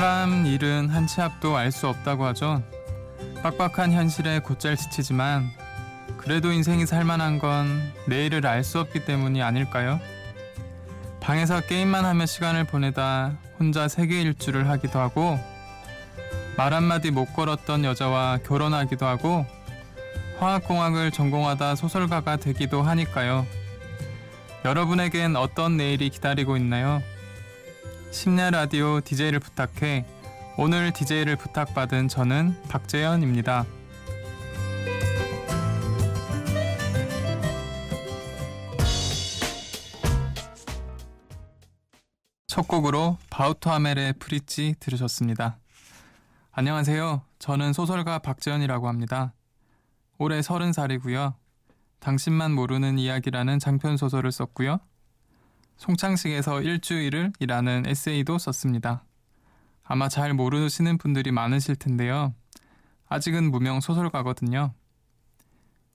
사람 일은 한 치 앞도 알 수 없다고 하죠. 빡빡한 현실에 곧잘 지치지만 그래도 인생이 살만한 건 내일을 알 수 없기 때문이 아닐까요? 방에서 게임만 하며 시간을 보내다 혼자 세계 일주를 하기도 하고 말 한마디 못 걸었던 여자와 결혼하기도 하고 화학공학을 전공하다 소설가가 되기도 하니까요. 여러분에겐 어떤 내일이 기다리고 있나요? 심야 라디오 DJ를 부탁해 오늘 DJ를 부탁받은 저는 박재현입니다. 첫 곡으로 바우터 하멜의 Breezy 들으셨습니다. 안녕하세요. 저는 소설가 박재현이라고 합니다. 올해 30살이고요. 당신만 모르는 이야기라는 장편 소설을 썼고요. 송창식에서 일주일을 이라는 에세이도 썼습니다. 아마 잘 모르시는 분들이 많으실 텐데요. 아직은 무명 소설가거든요.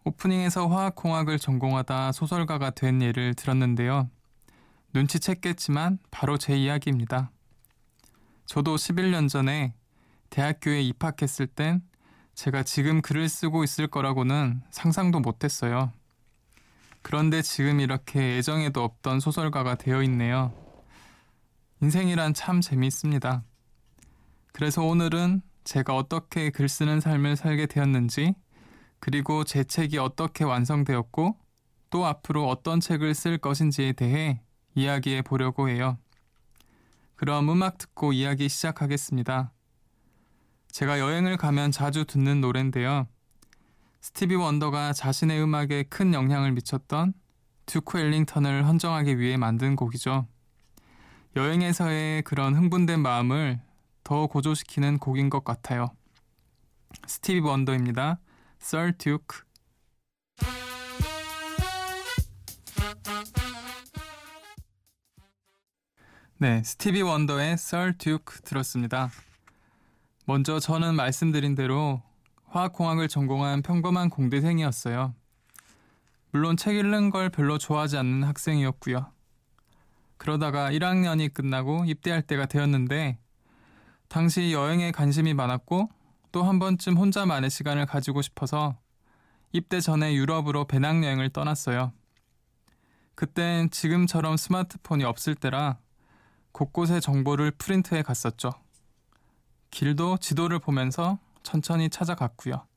오프닝에서 화학공학을 전공하다 소설가가 된 예를 들었는데요. 눈치챘겠지만 바로 제 이야기입니다. 저도 11년 전에 대학교에 입학했을 땐 제가 지금 글을 쓰고 있을 거라고는 상상도 못했어요. 그런데 지금 이렇게 애정에도 없던 소설가가 되어 있네요. 인생이란 참 재미있습니다. 그래서 오늘은 제가 어떻게 글 쓰는 삶을 살게 되었는지, 그리고 제 책이 어떻게 완성되었고, 또 앞으로 어떤 책을 쓸 것인지에 대해 이야기해 보려고 해요. 그럼 음악 듣고 이야기 시작하겠습니다. 제가 여행을 가면 자주 듣는 노래인데요. 스티비 원더가 자신의 음악에 큰 영향을 미쳤던 듀크 웰링턴을 헌정하기 위해 만든 곡이죠. 여행에서의 그런 흥분된 마음을 더 고조시키는 곡인 것 같아요. 스티비 원더입니다. Sir Duke. 네, 스티비 원더의 Sir Duke 들었습니다. 먼저 저는 말씀드린 대로 화학공학을 전공한 평범한 공대생이었어요. 물론 책 읽는 걸 별로 좋아하지 않는 학생이었고요. 그러다가 1학년이 끝나고 입대할 때가 되었는데 당시 여행에 관심이 많았고 또 한 번쯤 혼자만의 시간을 가지고 싶어서 입대 전에 유럽으로 배낭여행을 떠났어요. 그땐 지금처럼 스마트폰이 없을 때라 곳곳의 정보를 프린트해 갔었죠. 길도 지도를 보면서 천천히 찾아갔고요.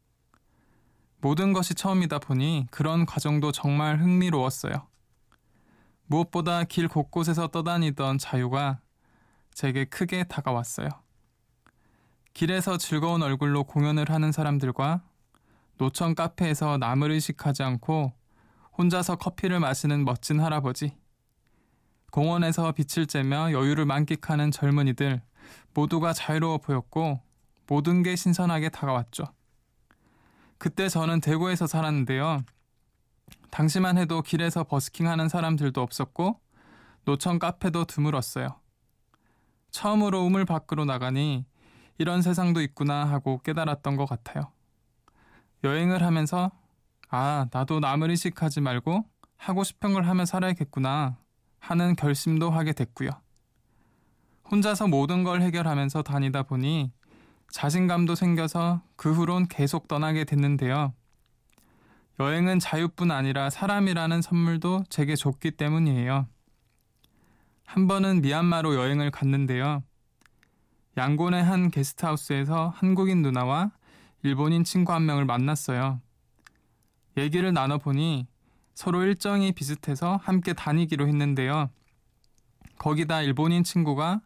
모든 것이 처음이다 보니 그런 과정도 정말 흥미로웠어요. 무엇보다 길 곳곳에서 떠다니던 자유가 제게 크게 다가왔어요. 길에서 즐거운 얼굴로 공연을 하는 사람들과 노천 카페에서 남을 의식하지 않고 혼자서 커피를 마시는 멋진 할아버지, 공원에서 빛을 쬐며 여유를 만끽하는 젊은이들, 모두가 자유로워 보였고 모든 게 신선하게 다가왔죠. 그때 저는 대구에서 살았는데요. 당시만 해도 길에서 버스킹하는 사람들도 없었고 노천 카페도 드물었어요. 처음으로 우물 밖으로 나가니 이런 세상도 있구나 하고 깨달았던 것 같아요. 여행을 하면서 아, 나도 남을 의식하지 말고 하고 싶은 걸 하며 살아야겠구나 하는 결심도 하게 됐고요. 혼자서 모든 걸 해결하면서 다니다 보니 자신감도 생겨서 그 후론 계속 떠나게 됐는데요. 여행은 자유뿐 아니라 사람이라는 선물도 제게 줬기 때문이에요. 한 번은 미얀마로 여행을 갔는데요. 양곤의 한 게스트하우스에서 한국인 누나와 일본인 친구 한 명을 만났어요. 얘기를 나눠보니 서로 일정이 비슷해서 함께 다니기로 했는데요. 거기다 일본인 친구가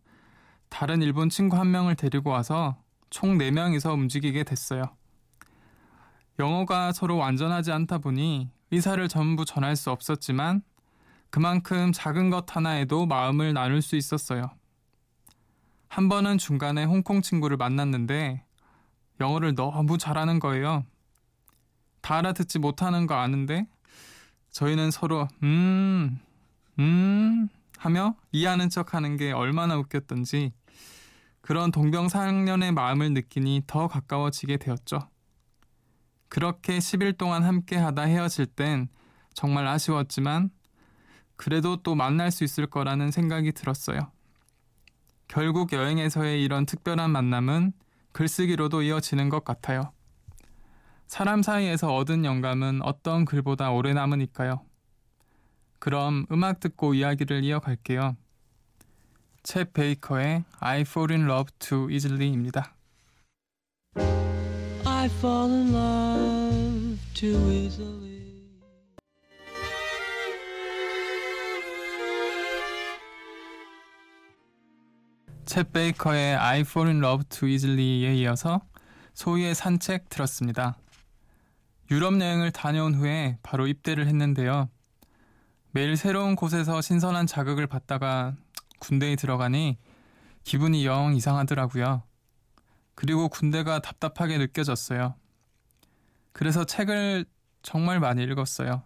다른 일본 친구 한 명을 데리고 와서 총 4명이서 움직이게 됐어요. 영어가 서로 완전하지 않다 보니 의사를 전부 전할 수 없었지만 그만큼 작은 것 하나에도 마음을 나눌 수 있었어요. 한 번은 중간에 홍콩 친구를 만났는데 영어를 너무 잘하는 거예요. 다 알아듣지 못하는 거 아는데 저희는 서로 음, 음 하며 이해하는 척 하는 게 얼마나 웃겼던지 그런 동병상련의 마음을 느끼니 더 가까워지게 되었죠. 그렇게 10일 동안 함께 하다 헤어질 땐 정말 아쉬웠지만 그래도 또 만날 수 있을 거라는 생각이 들었어요. 결국 여행에서의 이런 특별한 만남은 글쓰기로도 이어지는 것 같아요. 사람 사이에서 얻은 영감은 어떤 글보다 오래 남으니까요. 그럼 음악 듣고 이야기를 이어갈게요. 챗 베이커의 I Fall in Love Too Easily입니다. I fall in love too easily. 챗 베이커의 I Fall in Love Too Easily에 이어서 소희의 산책 들었습니다. 유럽 여행을 다녀온 후에 바로 입대를 했는데요. 매일 새로운 곳에서 신선한 자극을 받다가 군대에 들어가니 기분이 영 이상하더라고요. 그리고 군대가 답답하게 느껴졌어요. 그래서 책을 정말 많이 읽었어요.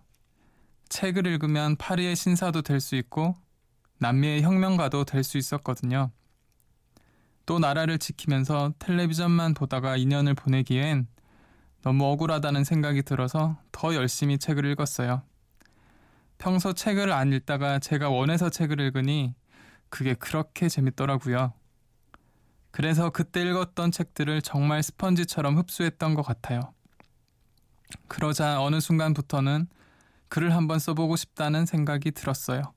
책을 읽으면 파리의 신사도 될 수 있고 남미의 혁명가도 될 수 있었거든요. 또 나라를 지키면서 텔레비전만 보다가 2년을 보내기엔 너무 억울하다는 생각이 들어서 더 열심히 책을 읽었어요. 평소 책을 안 읽다가 제가 원해서 책을 읽으니 그게 그렇게 재밌더라고요. 그래서 그때 읽었던 책들을 정말 스펀지처럼 흡수했던 것 같아요. 그러자 어느 순간부터는 글을 한번 써보고 싶다는 생각이 들었어요.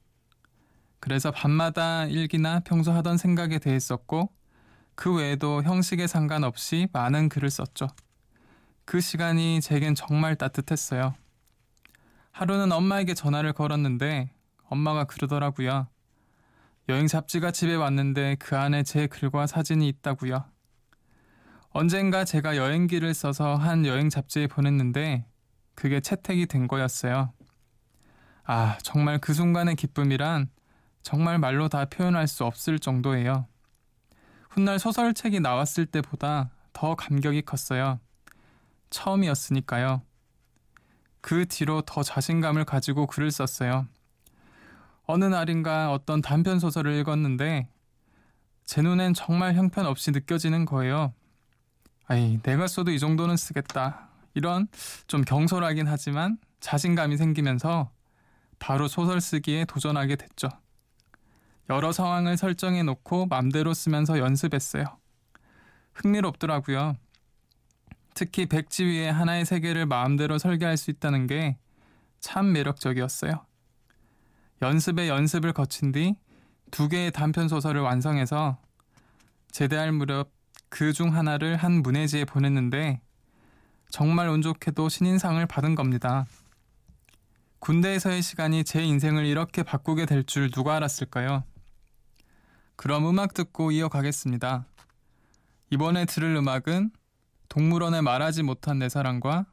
그래서 밤마다 일기나 평소 하던 생각에 대해 썼고, 그 외에도 형식에 상관없이 많은 글을 썼죠. 그 시간이 제겐 정말 따뜻했어요. 하루는 엄마에게 전화를 걸었는데 엄마가 그러더라고요. 여행 잡지가 집에 왔는데 그 안에 제 글과 사진이 있다고요. 언젠가 제가 여행기를 써서 한 여행 잡지에 보냈는데 그게 채택이 된 거였어요. 아, 정말 그 순간의 기쁨이란 정말 말로 다 표현할 수 없을 정도예요. 훗날 소설책이 나왔을 때보다 더 감격이 컸어요. 처음이었으니까요. 그 뒤로 더 자신감을 가지고 글을 썼어요. 어느 날인가 어떤 단편 소설을 읽었는데 제 눈엔 정말 형편없이 느껴지는 거예요. 아이, 내가 써도 이 정도는 쓰겠다. 이런 좀 경솔하긴 하지만 자신감이 생기면서 바로 소설 쓰기에 도전하게 됐죠. 여러 상황을 설정해 놓고 맘대로 쓰면서 연습했어요. 흥미롭더라고요. 특히 백지 위에 하나의 세계를 마음대로 설계할 수 있다는 게 참 매력적이었어요. 연습에 연습을 거친 뒤 두 개의 단편 소설을 완성해서 제대할 무렵 그 중 하나를 한 문해지에 보냈는데 정말 운 좋게도 신인상을 받은 겁니다. 군대에서의 시간이 제 인생을 이렇게 바꾸게 될 줄 누가 알았을까요? 그럼 음악 듣고 이어가겠습니다. 이번에 들을 음악은 동물원에 말하지 못한 내 사랑과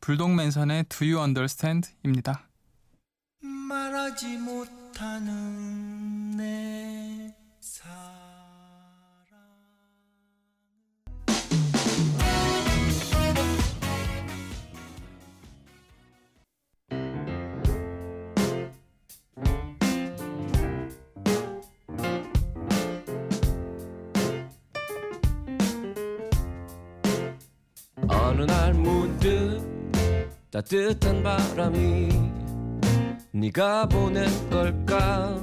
불독맨선의 Do You Understand입니다. 말하지 못하는 내 사랑. 어느 날 문득 따뜻한 바람이 네가 보낸 걸까?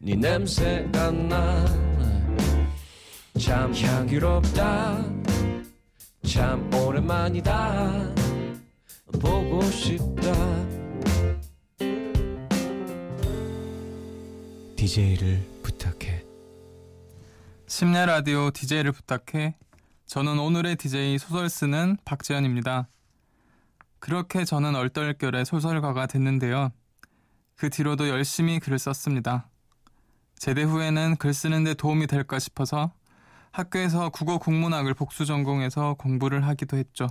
네 냄새가 나참 향기롭다. 참 오랜만이다. 보고 싶다. DJ를 부탁해. 심야 라디오 DJ를 부탁해. 저는 오늘의 DJ 소설 쓰는 박재현입니다. 그렇게 저는 얼떨결에 소설가가 됐는데요. 그 뒤로도 열심히 글을 썼습니다. 제대 후에는 글 쓰는데 도움이 될까 싶어서 학교에서 국어 국문학을 복수 전공해서 공부를 하기도 했죠.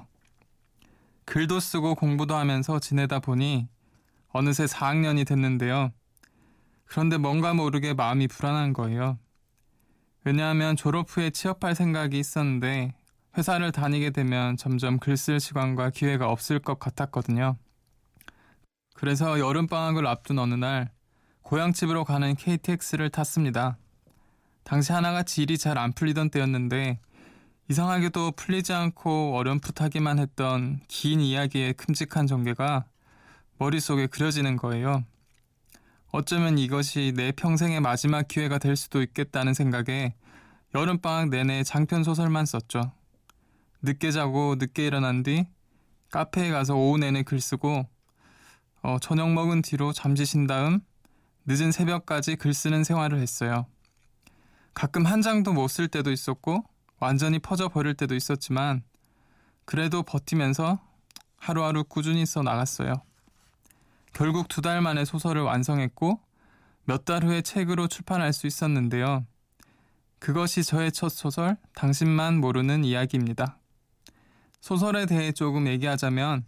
글도 쓰고 공부도 하면서 지내다 보니 어느새 4학년이 됐는데요. 그런데 뭔가 모르게 마음이 불안한 거예요. 왜냐하면 졸업 후에 취업할 생각이 있었는데 회사를 다니게 되면 점점 글 쓸 시간과 기회가 없을 것 같았거든요. 그래서 여름방학을 앞둔 어느 날 고향집으로 가는 KTX를 탔습니다. 당시 하나같이 일이 잘 안 풀리던 때였는데 이상하게도 풀리지 않고 어렴풋하기만 했던 긴 이야기의 큼직한 전개가 머릿속에 그려지는 거예요. 어쩌면 이것이 내 평생의 마지막 기회가 될 수도 있겠다는 생각에 여름방학 내내 장편 소설만 썼죠. 늦게 자고 늦게 일어난 뒤 카페에 가서 오후 내내 글 쓰고 어, 저녁 먹은 뒤로 잠지신 다음 늦은 새벽까지 글 쓰는 생활을 했어요. 가끔 한 장도 못 쓸 때도 있었고 완전히 퍼져 버릴 때도 있었지만 그래도 버티면서 하루하루 꾸준히 써 나갔어요. 결국 두 달 만에 소설을 완성했고 몇 달 후에 책으로 출판할 수 있었는데요. 그것이 저의 첫 소설 당신만 모르는 이야기입니다. 소설에 대해 조금 얘기하자면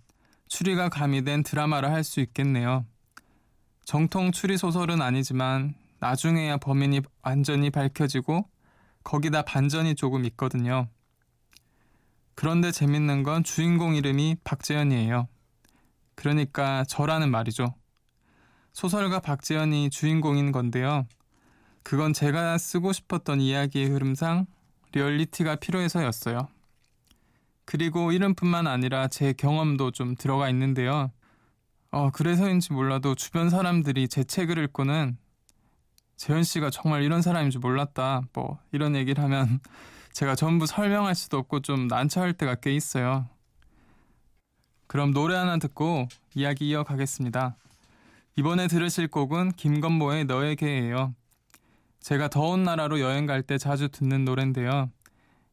추리가 가미된 드라마를 할 수 있겠네요. 정통 추리 소설은 아니지만 나중에야 범인이 완전히 밝혀지고 거기다 반전이 조금 있거든요. 그런데 재밌는 건 주인공 이름이 박재현이에요. 그러니까 저라는 말이죠. 소설가 박재현이 주인공인 건데요. 그건 제가 쓰고 싶었던 이야기의 흐름상 리얼리티가 필요해서였어요. 그리고 이름뿐만 아니라 제 경험도 좀 들어가 있는데요. 어, 그래서인지 몰라도 주변 사람들이 제 책을 읽고는 재현 씨가 정말 이런 사람인 줄 몰랐다. 뭐 이런 얘기를 하면 제가 전부 설명할 수도 없고 좀 난처할 때가 꽤 있어요. 그럼 노래 하나 듣고 이야기 이어가겠습니다. 이번에 들으실 곡은 김건모의 너에게예요. 제가 더운 나라로 여행 갈 때 자주 듣는 노래인데요.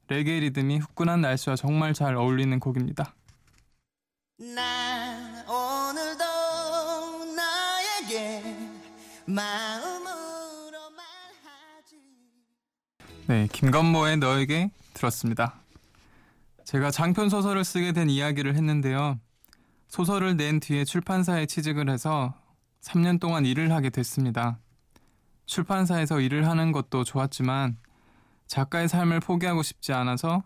레게 리듬이 후끈한 날씨와 정말 잘 어울리는 곡입니다. 난 오늘도 나에게 마음으로 말하지 네, 김건모의 너에게 들었습니다. 제가 장편 소설을 쓰게 된 이야기를 했는데요. 소설을 낸 뒤에 출판사에 취직을 해서 3년 동안 일을 하게 됐습니다. 출판사에서 일을 하는 것도 좋았지만 작가의 삶을 포기하고 싶지 않아서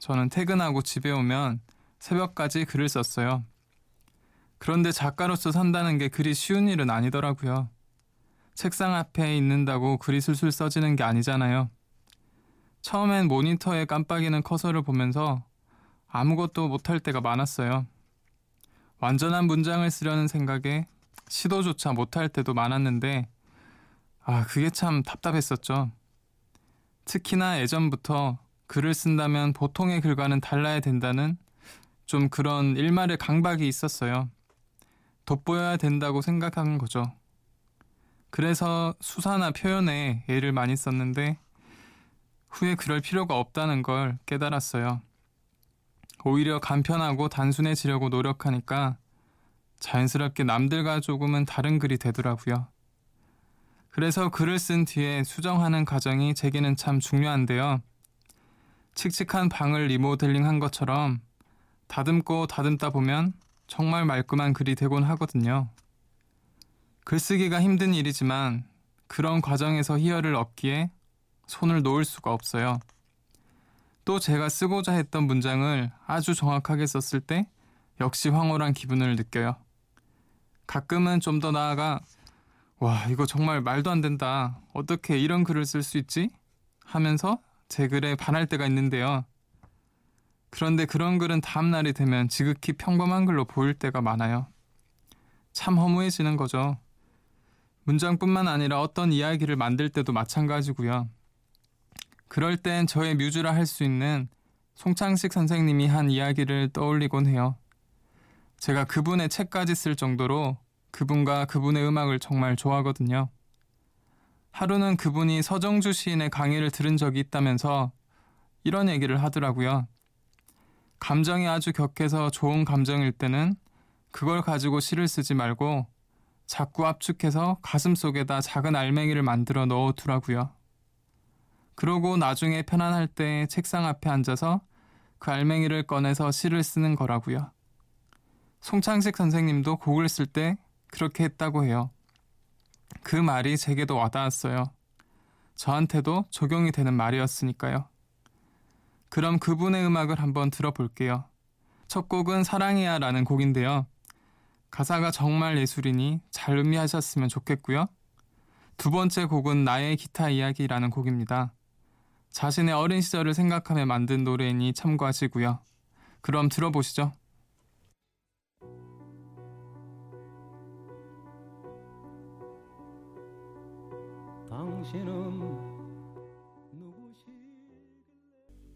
저는 퇴근하고 집에 오면 새벽까지 글을 썼어요. 그런데 작가로서 산다는 게 그리 쉬운 일은 아니더라고요. 책상 앞에 있는다고 글이 술술 써지는 게 아니잖아요. 처음엔 모니터에 깜빡이는 커서를 보면서 아무것도 못할 때가 많았어요. 완전한 문장을 쓰려는 생각에 시도조차 못할 때도 많았는데, 아, 그게 참 답답했었죠. 특히나 예전부터 글을 쓴다면 보통의 글과는 달라야 된다는 좀 그런 일말의 강박이 있었어요. 돋보여야 된다고 생각한 거죠. 그래서 수사나 표현에 애를 많이 썼는데 후에 그럴 필요가 없다는 걸 깨달았어요. 오히려 간편하고 단순해지려고 노력하니까 자연스럽게 남들과 조금은 다른 글이 되더라고요. 그래서 글을 쓴 뒤에 수정하는 과정이 제게는 참 중요한데요. 칙칙한 방을 리모델링 한 것처럼 다듬고 다듬다 보면 정말 말끔한 글이 되곤 하거든요. 글쓰기가 힘든 일이지만 그런 과정에서 희열을 얻기에 손을 놓을 수가 없어요. 또 제가 쓰고자 했던 문장을 아주 정확하게 썼을 때 역시 황홀한 기분을 느껴요. 가끔은 좀 더 나아가 와, 이거 정말 말도 안 된다. 어떻게 이런 글을 쓸 수 있지? 하면서 제 글에 반할 때가 있는데요. 그런데 그런 글은 다음날이 되면 지극히 평범한 글로 보일 때가 많아요. 참 허무해지는 거죠. 문장뿐만 아니라 어떤 이야기를 만들 때도 마찬가지고요. 그럴 땐 저의 뮤즈라 할 수 있는 송창식 선생님이 한 이야기를 떠올리곤 해요. 제가 그분의 책까지 쓸 정도로 그분과 그분의 음악을 정말 좋아하거든요. 하루는 그분이 서정주 시인의 강의를 들은 적이 있다면서 이런 얘기를 하더라고요. 감정이 아주 격해서 좋은 감정일 때는 그걸 가지고 시를 쓰지 말고 자꾸 압축해서 가슴 속에다 작은 알맹이를 만들어 넣어 두라고요. 그러고 나중에 편안할 때 책상 앞에 앉아서 그 알맹이를 꺼내서 시를 쓰는 거라고요. 송창식 선생님도 곡을 쓸 때 그렇게 했다고 해요. 그 말이 제게도 와닿았어요. 저한테도 적용이 되는 말이었으니까요. 그럼 그분의 음악을 한번 들어볼게요. 첫 곡은 사랑이야 라는 곡인데요. 가사가 정말 예술이니 잘 음미하셨으면 좋겠고요. 두 번째 곡은 나의 기타 이야기라는 곡입니다. 자신의 어린 시절을 생각하며 만든 노래이니 참고하시고요. 그럼 들어보시죠.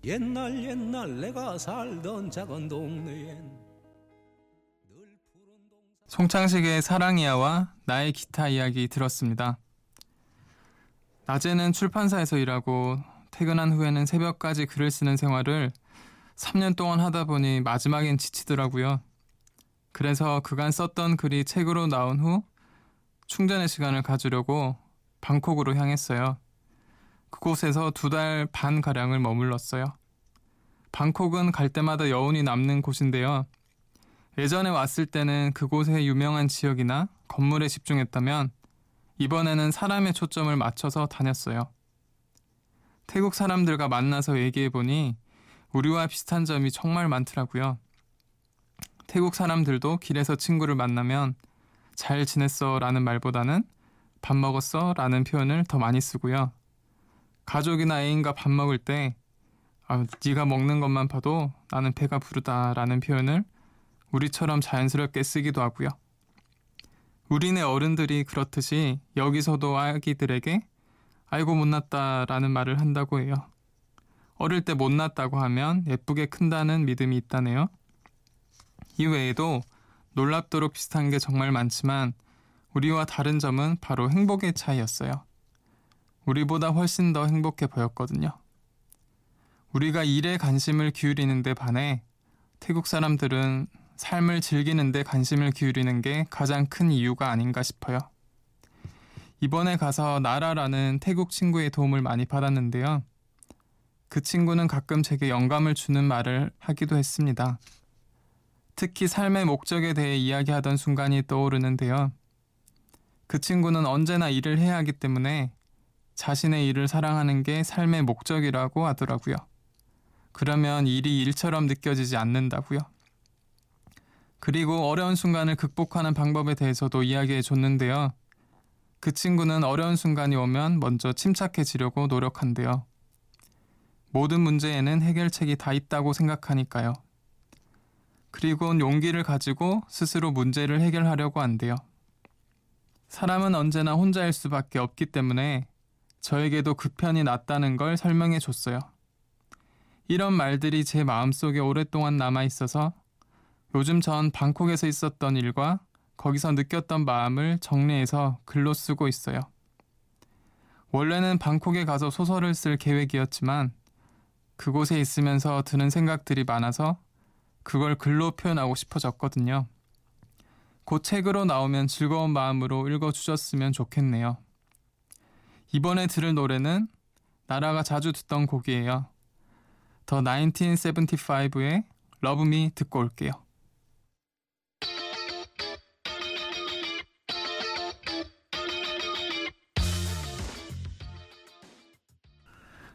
옛날 옛날 내가 살던 작은 동네엔 송창식의 사랑이야와 나의 기타 이야기 들었습니다. 낮에는 출판사에서 일하고 퇴근한 후에는 새벽까지 글을 쓰는 생활을 3년 동안 하다 보니 마지막엔 지치더라고요. 그래서 그간 썼던 글이 책으로 나온 후 충전의 시간을 가지려고 방콕으로 향했어요. 그곳에서 두 달 반 가량을 머물렀어요. 방콕은 갈 때마다 여운이 남는 곳인데요. 예전에 왔을 때는 그곳의 유명한 지역이나 건물에 집중했다면 이번에는 사람의 초점을 맞춰서 다녔어요. 태국 사람들과 만나서 얘기해보니 우리와 비슷한 점이 정말 많더라고요. 태국 사람들도 길에서 친구를 만나면 잘 지냈어 라는 말보다는 밥 먹었어 라는 표현을 더 많이 쓰고요. 가족이나 애인과 밥 먹을 때 아, 네가 먹는 것만 봐도 나는 배가 부르다 라는 표현을 우리처럼 자연스럽게 쓰기도 하고요. 우리네 어른들이 그렇듯이 여기서도 아기들에게 아이고 못났다 라는 말을 한다고 해요. 어릴 때 못났다고 하면 예쁘게 큰다는 믿음이 있다네요. 이외에도 놀랍도록 비슷한 게 정말 많지만 우리와 다른 점은 바로 행복의 차이였어요. 우리보다 훨씬 더 행복해 보였거든요. 우리가 일에 관심을 기울이는데 반해 태국 사람들은 삶을 즐기는데 관심을 기울이는 게 가장 큰 이유가 아닌가 싶어요. 이번에 가서 나라라는 태국 친구의 도움을 많이 받았는데요. 그 친구는 가끔 제게 영감을 주는 말을 하기도 했습니다. 특히 삶의 목적에 대해 이야기하던 순간이 떠오르는데요. 그 친구는 언제나 일을 해야 하기 때문에 자신의 일을 사랑하는 게 삶의 목적이라고 하더라고요. 그러면 일이 일처럼 느껴지지 않는다고요. 그리고 어려운 순간을 극복하는 방법에 대해서도 이야기해 줬는데요. 그 친구는 어려운 순간이 오면 먼저 침착해지려고 노력한대요. 모든 문제에는 해결책이 다 있다고 생각하니까요. 그리고 용기를 가지고 스스로 문제를 해결하려고 한대요. 사람은 언제나 혼자일 수밖에 없기 때문에 저에게도 그 편이 낫다는 걸 설명해 줬어요. 이런 말들이 제 마음속에 오랫동안 남아 있어서 요즘 전 방콕에서 있었던 일과 거기서 느꼈던 마음을 정리해서 글로 쓰고 있어요. 원래는 방콕에 가서 소설을 쓸 계획이었지만 그곳에 있으면서 드는 생각들이 많아서 그걸 글로 표현하고 싶어졌거든요. 곧 책으로 나오면 즐거운 마음으로 읽어주셨으면 좋겠네요. 이번에 들을 노래는 나라가 자주 듣던 곡이에요. 더 1975의 Love Me 듣고 올게요.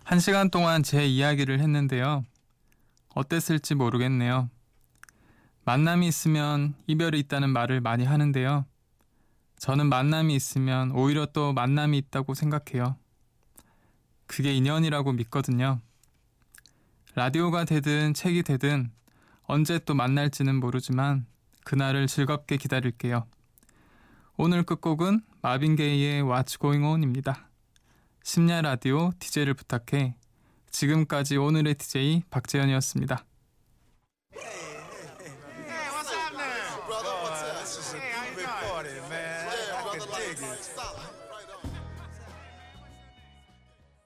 한 시간 동안 제 이야기를 했는데요. 어땠을지 모르겠네요. 만남이 있으면 이별이 있다는 말을 많이 하는데요. 저는 만남이 있으면 오히려 또 만남이 있다고 생각해요. 그게 인연이라고 믿거든요. 라디오가 되든 책이 되든 언제 또 만날지는 모르지만 그날을 즐겁게 기다릴게요. 오늘 끝곡은 마빈 게이의 What's Going On입니다. 심야 라디오 DJ를 부탁해. 지금까지 오늘의 DJ 박재현이었습니다.